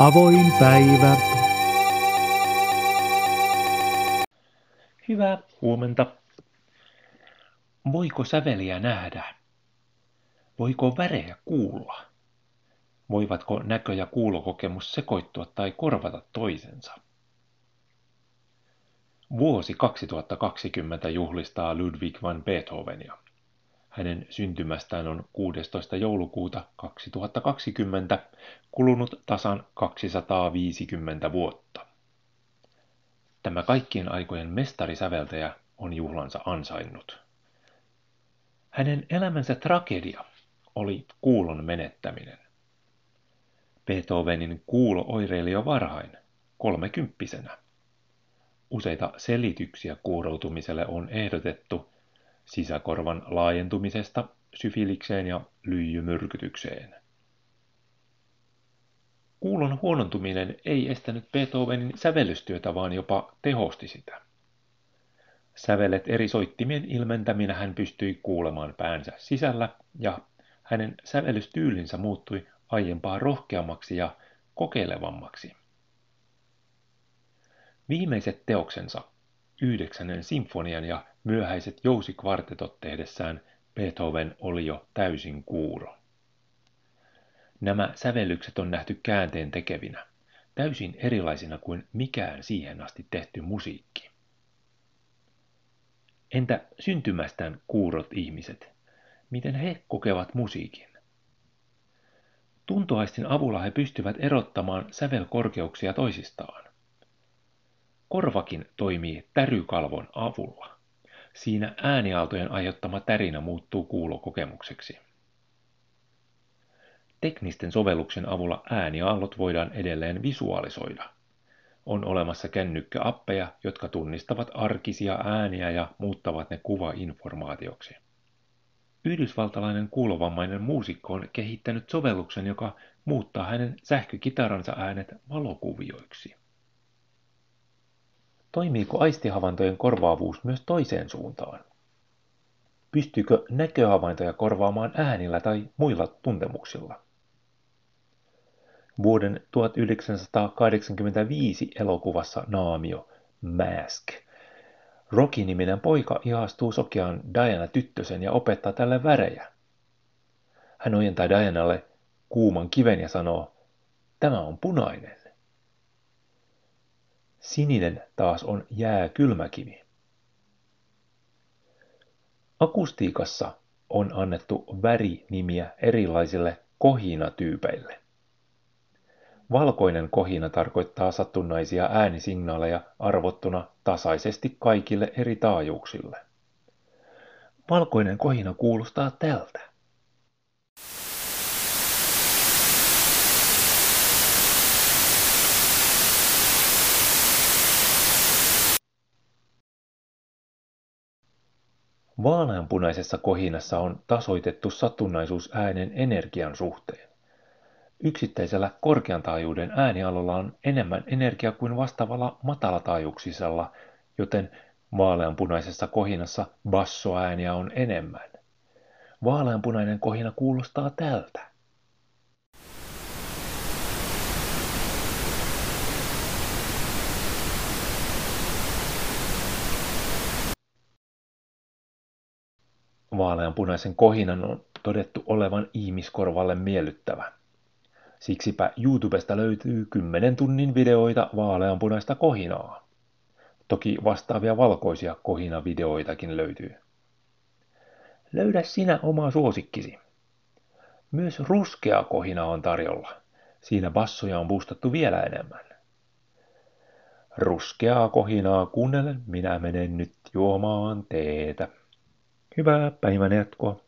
Avoin päivä. Hyvää huomenta. Voiko säveliä nähdä? Voiko värejä kuulla? Voivatko näkö- ja kuulokokemus sekoittua tai korvata toisensa? Vuosi 2020 juhlistaa Ludwig van Beethovenia. Hänen syntymästään on 16. joulukuuta 2020 kulunut tasan 250 vuotta. Tämä kaikkien aikojen mestarisäveltäjä on juhlansa ansainnut. Hänen elämänsä tragedia oli kuulon menettäminen. Beethovenin kuulo oireili jo varhain, kolmekymppisenä. Useita selityksiä kuuroutumiselle on ehdotettu sisäkorvan laajentumisesta syfilikseen ja lyijymyrkytykseen. Kuulon huonontuminen ei estänyt Beethovenin sävellystyötä, vaan jopa tehosti sitä. Sävelet eri soittimien ilmentäminä hän pystyi kuulemaan päänsä sisällä ja hänen sävellystyylinsä muuttui aiempaa rohkeammaksi ja kokeilevammaksi. Viimeiset teoksensa, yhdeksännen sinfonian ja myöhäiset jousikvartetot tehdessään, Beethoven oli jo täysin kuuro. Nämä sävellykset on nähty käänteen tekevinä, täysin erilaisina kuin mikään siihen asti tehty musiikki. Entä syntymästään kuurot ihmiset? Miten he kokevat musiikin? Tuntoaistin avulla he pystyvät erottamaan sävelkorkeuksia toisistaan. Korvakin toimii tärykalvon avulla. Siinä ääniaaltojen aiheuttama tärinä muuttuu kuulokokemukseksi. Teknisten sovelluksen avulla ääniaallot voidaan edelleen visualisoida. On olemassa kännykkäappeja, jotka tunnistavat arkisia ääniä ja muuttavat ne kuvainformaatioksi. Yhdysvaltalainen kuulovammainen muusikko on kehittänyt sovelluksen, joka muuttaa hänen sähkökitaransa äänet valokuvioiksi. Toimiiko aistihavaintojen korvaavuus myös toiseen suuntaan? Pystyykö näköhavaintoja korvaamaan äänillä tai muilla tuntemuksilla? Vuoden 1985 elokuvassa Naamio, Mask, Rocky-niminen poika ihastuu sokeaan Diana tyttösen ja opettaa tälle värejä. Hän ojentaa Dianalle kuuman kiven ja sanoo, tämä on punainen. Sininen taas on jääkylmäkivi. Akustiikassa on annettu värinimiä erilaisille kohinatyypeille. Valkoinen kohina tarkoittaa satunnaisia äänisignaaleja arvottuna tasaisesti kaikille eri taajuuksille. Valkoinen kohina kuulostaa tältä. Vaaleanpunaisessa kohinassa on tasoitettu satunnaisuus äänen energian suhteen. Yksittäisellä korkean taajuuden äänialolla on enemmän energiaa kuin vastaavalla matalataajuuksisella, joten vaaleanpunaisessa kohinassa bassoääniä on enemmän. Vaaleanpunainen kohina kuulostaa tältä. Vaaleanpunaisen kohinan on todettu olevan ihmiskorvalle miellyttävä. Siksipä YouTubesta löytyy 10 tunnin videoita vaaleanpunaista kohinaa. Toki vastaavia valkoisia kohinavideoitakin löytyy. Löydä sinä oma suosikkisi. Myös ruskea kohina on tarjolla. Siinä bassoja on bustattu vielä enemmän. Ruskeaa kohinaa kuunnellen minä menen nyt juomaan teetä. Hyvää päivän jatkoa.